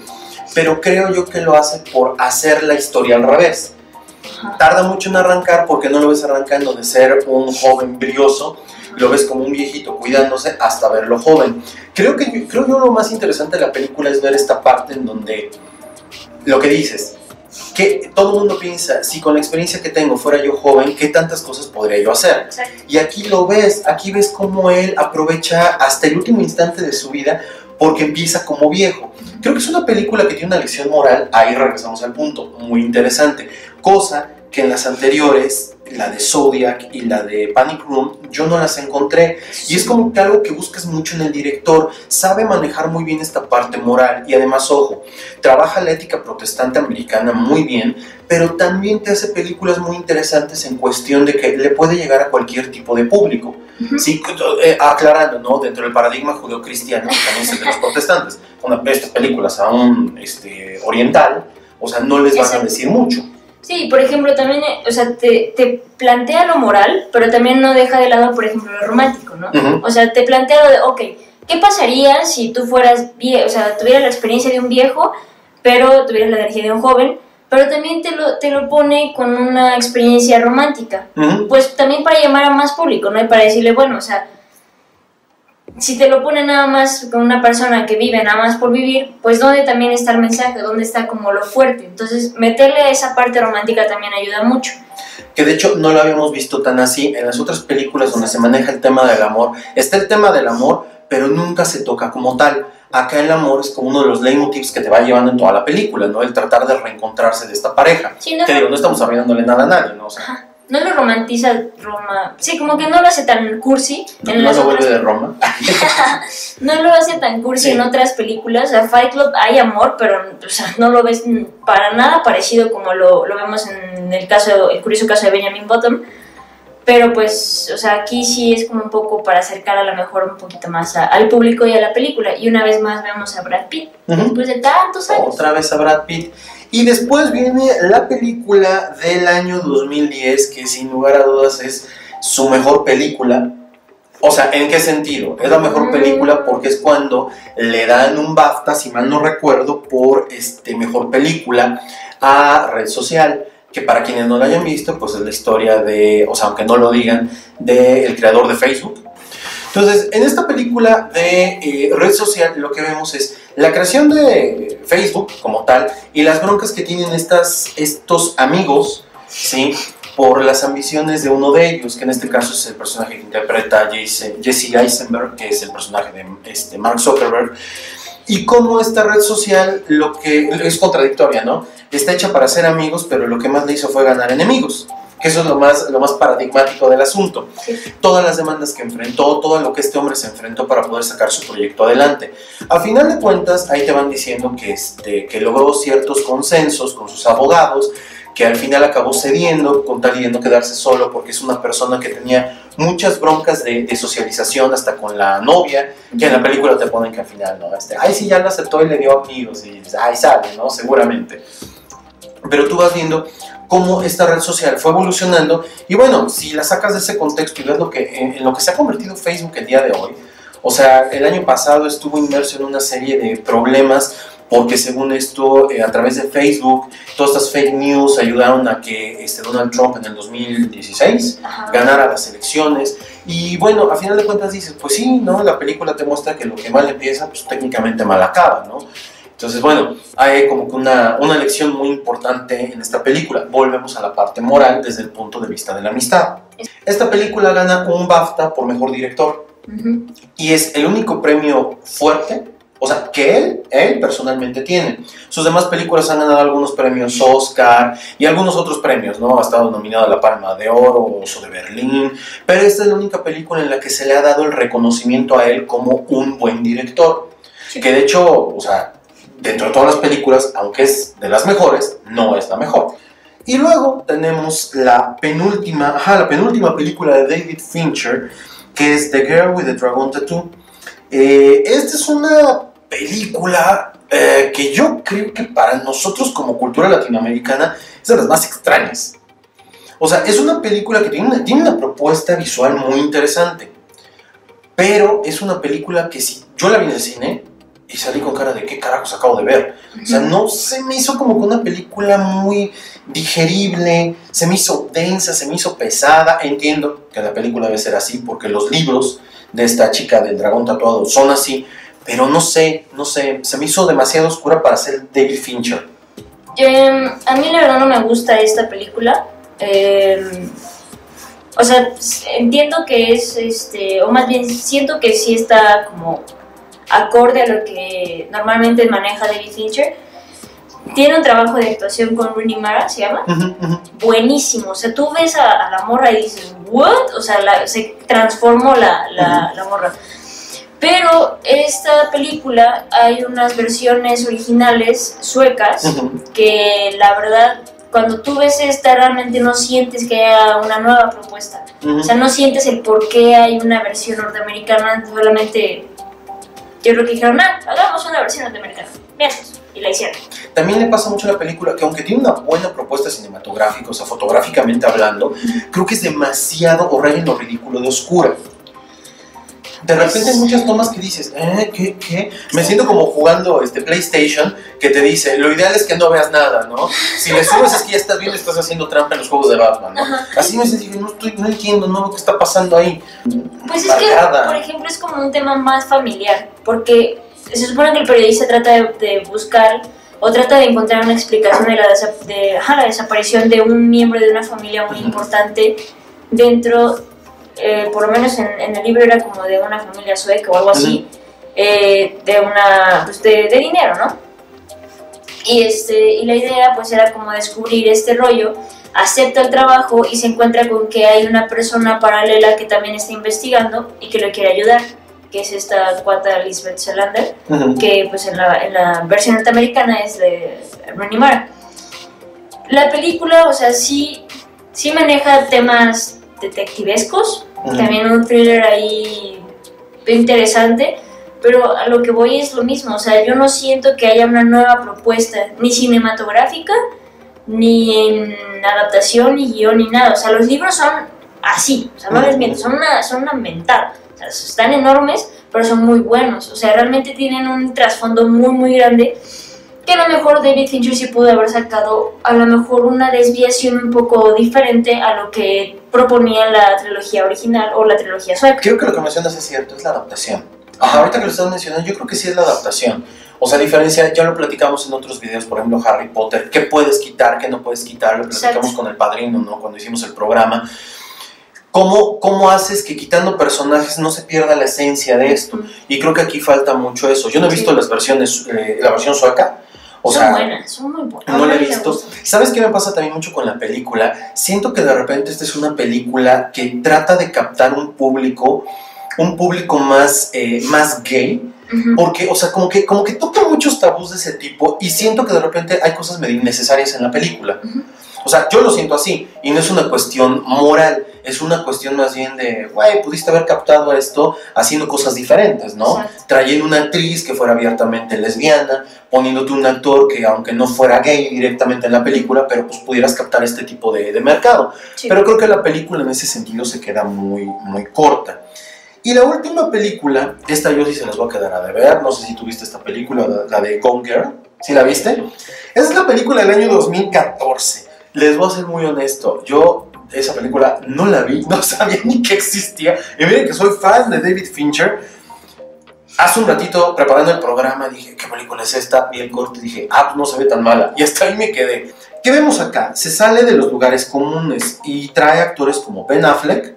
pero creo yo que lo hace por hacer la historia al revés. Tarda mucho en arrancar porque no lo ves arrancando de ser un joven brioso, lo ves como un viejito cuidándose hasta verlo joven. Creo que creo yo lo más interesante de la película es ver esta parte en donde lo que dices, que todo el mundo piensa, si con la experiencia que tengo fuera yo joven, ¿qué tantas cosas podría yo hacer? Exacto. Y aquí lo ves, aquí ves cómo él aprovecha hasta el último instante de su vida porque empieza como viejo. Creo que es una película que tiene una lección moral, ahí regresamos al punto, muy interesante, cosa que en las anteriores, la de Zodiac y la de Panic Room, yo no las encontré. Y es como que algo que buscas mucho en el director, sabe manejar muy bien esta parte moral y además, ojo, trabaja la ética protestante americana muy bien, pero también te hace películas muy interesantes en cuestión de que le puede llegar a cualquier tipo de público. Sí, eh, aclarando, ¿no? Dentro del paradigma judeocristiano, también es de los protestantes, una, estas películas a un este, oriental, o sea, no les van a decir mucho. Sí, por ejemplo, también, eh, o sea, te, te plantea lo moral, pero también no deja de lado, por ejemplo, lo romántico, ¿no? O sea, te plantea lo de, ok, ¿qué pasaría si tú fueras viejo, o sea, tuvieras la experiencia de un viejo, pero tuvieras la energía de un joven, pero también te lo, te lo pone con una experiencia romántica. Pues también para llamar a más público, ¿no? Y para decirle, bueno, o sea, si te lo pone nada más con una persona que vive nada más por vivir, pues ¿dónde también está el mensaje? ¿Dónde está como lo fuerte? Entonces, meterle esa parte romántica también ayuda mucho. que de hecho no lo habíamos visto tan así en las otras películas donde se maneja el tema del amor. Está el tema del amor, pero nunca se toca como tal. Acá el amor es como uno de los leitmotivs que te va llevando en toda la película, ¿no? El tratar de reencontrarse de esta pareja. Sí, no, Que digo, no estamos arruinándole nada a nadie, ¿no? O sea, no lo romantiza, Roma. Sí, como que no lo hace tan cursi no, en no se vuelve otras de Roma. No lo hace tan cursi Sí. en otras películas. O sea, Fight Club hay amor, pero o sea, no lo ves para nada parecido como lo, lo vemos en el caso, el curioso caso de Benjamin Bottom. Pero pues, o sea, aquí sí es como un poco para acercar a lo mejor un poquito más a- al público y a la película. Y una vez más vemos a Brad Pitt, después de tantos años. Otra vez a Brad Pitt. Y después viene la película del año 2010, que sin lugar a dudas es su mejor película. O sea, ¿en qué sentido? Es la mejor película porque es cuando le dan un BAFTA, si mal no recuerdo, por este, mejor película a Red Social. Que para quienes no la hayan visto, pues es la historia de, o sea, aunque no lo digan, del creador de Facebook. Entonces, en esta película de eh, red social lo que vemos es la creación de Facebook como tal y las broncas que tienen estas, estos amigos, ¿sí? Por las ambiciones de uno de ellos, que en este caso es el personaje que interpreta Jesse, Eisenberg, que es el personaje de este, Mark Zuckerberg, y cómo esta red social lo que es contradictoria, ¿no? Está hecha para ser amigos, pero lo que más le hizo fue ganar enemigos. Que eso es lo más, lo más paradigmático del asunto todas las demandas que enfrentó, todo lo que este hombre se enfrentó para poder sacar su proyecto adelante. A final de cuentas, ahí te van diciendo que, este, que logró ciertos consensos con sus abogados, que al final acabó cediendo con tal y de no quedarse solo, porque es una persona que tenía muchas broncas de, de socialización hasta con la novia, que en la película te ponen que al final, ¿no? Este, ay, sí, ya lo aceptó y le dio amigos, y ahí sale, ¿no? Seguramente. Pero tú vas viendo cómo esta red social fue evolucionando y bueno, si la sacas de ese contexto y ves lo que, en, en lo que se ha convertido Facebook el día de hoy, o sea, el año pasado estuvo inmerso en una serie de problemas porque según esto, eh, a través de Facebook, todas estas fake news ayudaron a que este, Donald Trump en el 2016 Ajá. ganara las elecciones. Y bueno, a final de cuentas dices, pues sí, ¿no? La película te muestra que lo que mal empieza, pues técnicamente mal acaba, ¿no? Entonces, bueno, hay como que una, una lección muy importante en esta película. Volvemos a la parte moral desde el punto de vista de la amistad. Esta película gana un BAFTA por mejor director y es el único premio fuerte, o sea, que él, él personalmente tiene. Sus demás películas han ganado algunos premios Oscar y algunos otros premios, ¿no? Ha estado nominado a la Palma de Oro, Oso de Berlín, pero esta es la única película en la que se le ha dado el reconocimiento a él como un buen director. Que de hecho, o sea, dentro de todas las películas, aunque es de las mejores, no es la mejor. Y luego tenemos la penúltima, ajá, la penúltima película de David Fincher, que es The Girl with the Dragon Tattoo. Eh, esta es una película eh, que yo creo que para nosotros como cultura latinoamericana es de las más extrañas. O sea, es una película que tiene una, tiene una propuesta visual muy interesante, pero es una película que si yo la vi en el cine y salí con cara de qué carajos acabo de ver. O sea, no se me hizo como que una película muy digerible, se me hizo densa, se me hizo pesada. Entiendo que la película debe ser así porque los libros de esta chica del dragón tatuado son así, pero no sé, no sé, se me hizo demasiado oscura para ser David Fincher. Em, a mí la verdad no me gusta esta película. Em, o sea, entiendo que es, este, o más bien siento que sí está como acorde a lo que normalmente maneja David Fincher. Tiene un trabajo de actuación con Rooney Mara, se llama, Ujú, ujú. buenísimo. O sea, tú ves a, a la morra y dices, ¿what? O sea, la- se transformó la, la, la morra. Pero esta película hay unas versiones originales suecas que la verdad cuando tú ves esta realmente no sientes que haya una nueva propuesta. O sea, no sientes el por qué hay una versión norteamericana, solamente yo creo que dijeron, ah, hagamos una versión norteamericana. Veamos. Y la hicieron. También le pasa mucho a la película que aunque tiene una buena propuesta cinematográfica, o sea, fotográficamente hablando, creo que es demasiado o lo ridículo de oscura. De repente hay muchas tomas que dices, ¿eh? ¿Qué? ¿Qué? Me siento como jugando este PlayStation que te dice, lo ideal es que no veas nada, ¿no? Si le subes es que ya estás bien, estás haciendo trampa en los juegos de Batman, ¿no? Ajá. Así me sentí, no, estoy, no entiendo, no qué está pasando ahí. Pues es que, por ejemplo, es como un tema más familiar, porque se supone que el periodista trata de, de buscar o trata de encontrar una explicación de la, desa- de, ajá, la desaparición de un miembro de una familia muy importante dentro, eh, por lo menos en, en el libro era como de una familia sueca o algo así, eh, de una, pues de, de dinero, ¿no? Y, este, y la idea pues era como descubrir este rollo, acepta el trabajo y se encuentra con que hay una persona paralela que también está investigando y que lo quiere ayudar, que es esta cuata Lisbeth Salander, que pues en la, en la versión norteamericana es de Rooney Mara. La película, o sea, sí, sí maneja temas detectivescos, También un thriller ahí interesante, pero a lo que voy es lo mismo, o sea, yo no siento que haya una nueva propuesta, ni cinematográfica, ni en adaptación, ni guion, ni nada, o sea, los libros son así, o sea, no les miento, son una, son una mentada, o sea, están enormes, pero son muy buenos, o sea, realmente tienen un trasfondo muy, muy grande, que a lo mejor David Fincher sí pudo haber sacado a lo mejor una desviación un poco diferente a lo que proponía la trilogía original o la trilogía sueca. Creo que lo que mencionas es cierto, es la adaptación. Ajá, ahorita que lo estás mencionando, yo creo que sí es la adaptación. O sea, a diferencia, ya lo platicamos en otros videos, por ejemplo, Harry Potter, qué puedes quitar, qué no puedes quitar, lo platicamos Exacto. con el padrino, ¿no? Cuando hicimos el programa. ¿Cómo, ¿Cómo haces que quitando personajes no se pierda la esencia de esto? Mm. Y creo que aquí falta mucho eso. Yo no he Sí. visto las versiones, eh, la versión sueca. O son sea, buenas, son muy buenas. no la he visto. ¿Sabes qué me pasa también mucho con la película? Siento que de repente esta es una película que trata de captar un público, un público más, eh, más gay, porque, o sea, como que, como que toca muchos tabús de ese tipo y siento que de repente hay cosas medio innecesarias en la película. O sea, yo lo siento así y no es una cuestión moral, es una cuestión más bien de, güey, pudiste haber captado esto haciendo cosas diferentes, ¿no? Exacto. trayendo una actriz que fuera abiertamente lesbiana, poniéndote un actor que aunque no fuera gay directamente en la película, pero pues pudieras captar este tipo de, de mercado. Sí. Pero creo que la película en ese sentido se queda muy, muy corta. Y la última película, esta yo sí se las voy a quedar a deber, no sé si tuviste esta película, la, la de Gone Girl, ¿sí la viste? Esa es la película del año 2014. Les voy a ser muy honesto, yo esa película no la vi, no sabía ni que existía. Y miren que soy fan de David Fincher. Hace un ratito, preparando el programa, dije, ¿qué película es esta? Vi el corte dije, ah, pues no se ve tan mala. Y hasta ahí me quedé. ¿Qué vemos acá? Se sale de los lugares comunes y trae actores como Ben Affleck.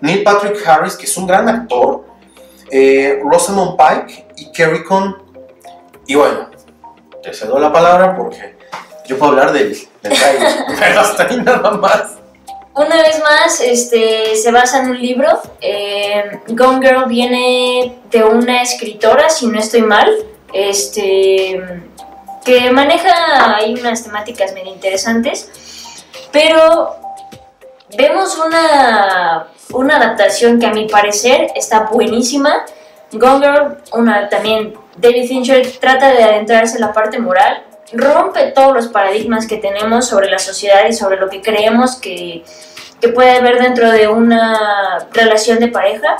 Neil Patrick Harris, que es un gran actor, eh, Rosamund Pike y Kerry Con. Y bueno, te cedo la palabra porque yo puedo hablar del, del trailer, pero hasta ahí nada más. Una vez más, este, se basa en un libro. Eh, Gone Girl viene de una escritora, si no estoy mal, este, que maneja ahí unas temáticas medio interesantes, pero vemos una, una adaptación que a mi parecer está buenísima. Gone Girl, una, también David Fincher trata de adentrarse en la parte moral, rompe todos los paradigmas que tenemos sobre la sociedad y sobre lo que creemos que, que puede haber dentro de una relación de pareja.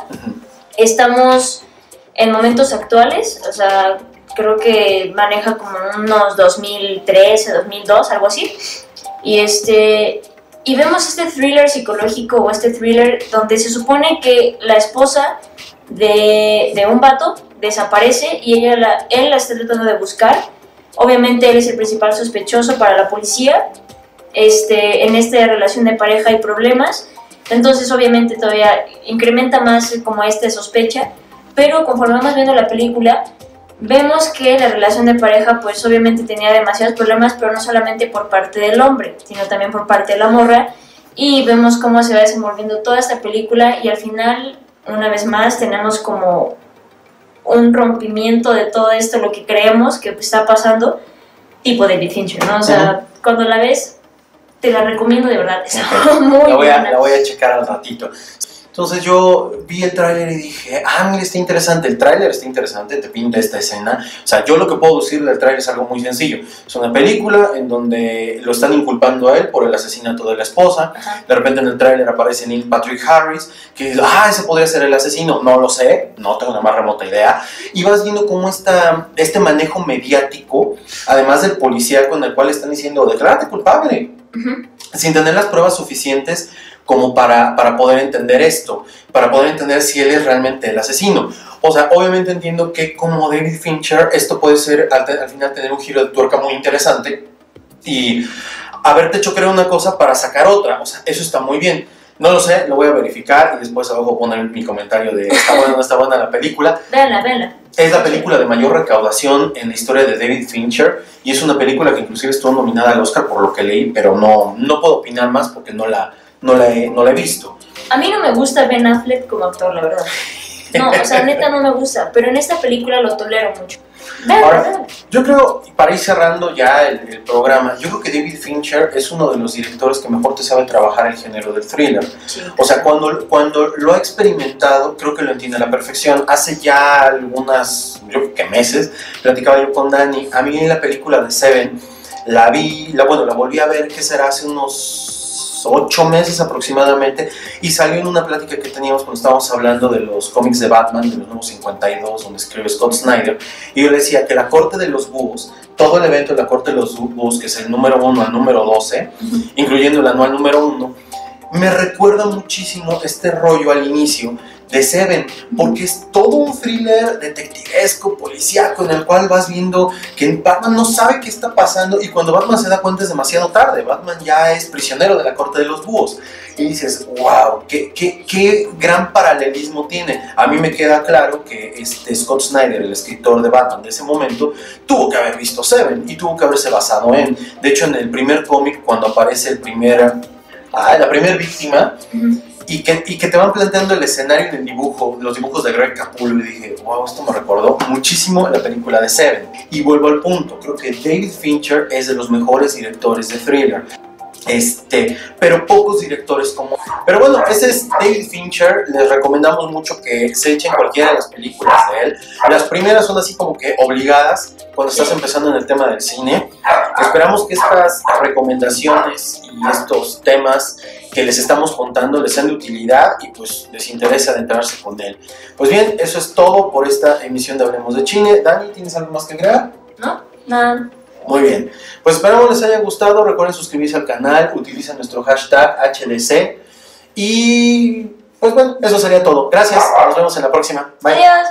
Estamos en momentos actuales, o sea, creo que maneja como unos 2013, 2002, algo así. Y este y vemos este thriller psicológico o este thriller donde se supone que la esposa de, de un vato desaparece y ella la, él la está tratando de buscar. Obviamente él es el principal sospechoso para la policía. Este, en esta relación de pareja hay problemas. Entonces obviamente todavía incrementa más como esta sospecha. Pero conforme vamos viendo la película, vemos que la relación de pareja pues obviamente tenía demasiados problemas, pero no solamente por parte del hombre, sino también por parte de la morra. Y vemos cómo se va desenvolviendo toda esta película y al final, una vez más, tenemos como un rompimiento de todo esto, lo que creemos que está pasando, tipo David Fincher, ¿no? O sea, cuando la ves, te la recomiendo de verdad, es Ok. muy La voy, a, buena. la voy a checar al ratito. Entonces yo vi el tráiler y dije, ah, mira, está interesante, el tráiler está interesante, te pinta esta escena. O sea, yo lo que puedo decir del tráiler es algo muy sencillo. Es una película en donde lo están inculpando a él por el asesinato de la esposa. De repente en el tráiler aparece Neil Patrick Harris, que dice, ah, ese podría ser el asesino. No lo sé, no tengo la más remota idea. Y vas viendo cómo esta, este manejo mediático, además del policía con el cual están diciendo, declárate culpable, sin tener las pruebas suficientes como para, para poder entender esto, para poder entender si él es realmente el asesino. O sea, obviamente entiendo que como David Fincher, esto puede ser al, final tener un giro de tuerca muy interesante y haberte hecho creer una cosa para sacar otra. O sea, eso está muy bien. No lo sé, lo voy a verificar y después abajo poner mi comentario de está buena o no está buena la película. Véanla, véanla. Es la película de mayor recaudación en la historia de David Fincher y es una película que inclusive estuvo nominada al Oscar por lo que leí, pero no, no puedo opinar más porque no la, no la, he, no la he visto. A mí no me gusta Ben Affleck como actor, la verdad. No, o sea, neta no me gusta, pero en esta película lo tolero mucho. Ahora. Yo creo, para ir cerrando ya el, el programa, yo creo que David Fincher es uno de los directores que mejor te sabe trabajar el género del thriller. Sí. O sea, cuando, cuando lo ha experimentado, creo que lo entiende a la perfección. Hace ya algunas, yo creo que meses, platicaba yo con Dani. A mí la película de Seven, la vi, la, bueno, la volví a ver, que será hace unos ocho meses aproximadamente, y salió en una plática que teníamos cuando estábamos hablando de los cómics de Batman, de los nuevos 52, donde escribe Scott Snyder, y yo le decía que la corte de los búhos, todo el evento de la corte de los búhos, que es el número 1 al número 12, incluyendo el anual número 1, me recuerda muchísimo este rollo al inicio de Seven, porque es todo un thriller detectivesco, policíaco, en el cual vas viendo que Batman no sabe qué está pasando y cuando Batman se da cuenta es demasiado tarde, Batman ya es prisionero de la corte de los búhos. Y dices, wow, qué, qué, qué gran paralelismo tiene. A mí me queda claro que este Scott Snyder, el escritor de Batman de ese momento, tuvo que haber visto Seven y tuvo que haberse basado en. De hecho, en el primer cómic, cuando aparece el primer, ah, la primera víctima, y que, y que te van planteando el escenario en el dibujo, los dibujos de Greg Capullo, y dije, wow, esto me recordó muchísimo la película de Seven. Y vuelvo al punto, creo que David Fincher es de los mejores directores de thriller. Este, pero pocos directores como. Pero bueno, ese es David Fincher. Les recomendamos mucho que se echen cualquiera de las películas de él. Las primeras son así como que obligadas cuando estás empezando en el tema del cine. Esperamos que estas recomendaciones y estos temas que les estamos contando les sean de utilidad y pues les interese adentrarse con él. Pues bien, eso es todo por esta emisión de Hablemos de Chile. Dani, ¿tienes algo más que agregar? ¿No? Nada. Muy bien. Pues esperamos les haya gustado. Recuerden suscribirse al canal, utilicen nuestro hashtag HDC. Y pues bueno, eso sería todo. Gracias. Nos vemos en la próxima. Bye. Adiós.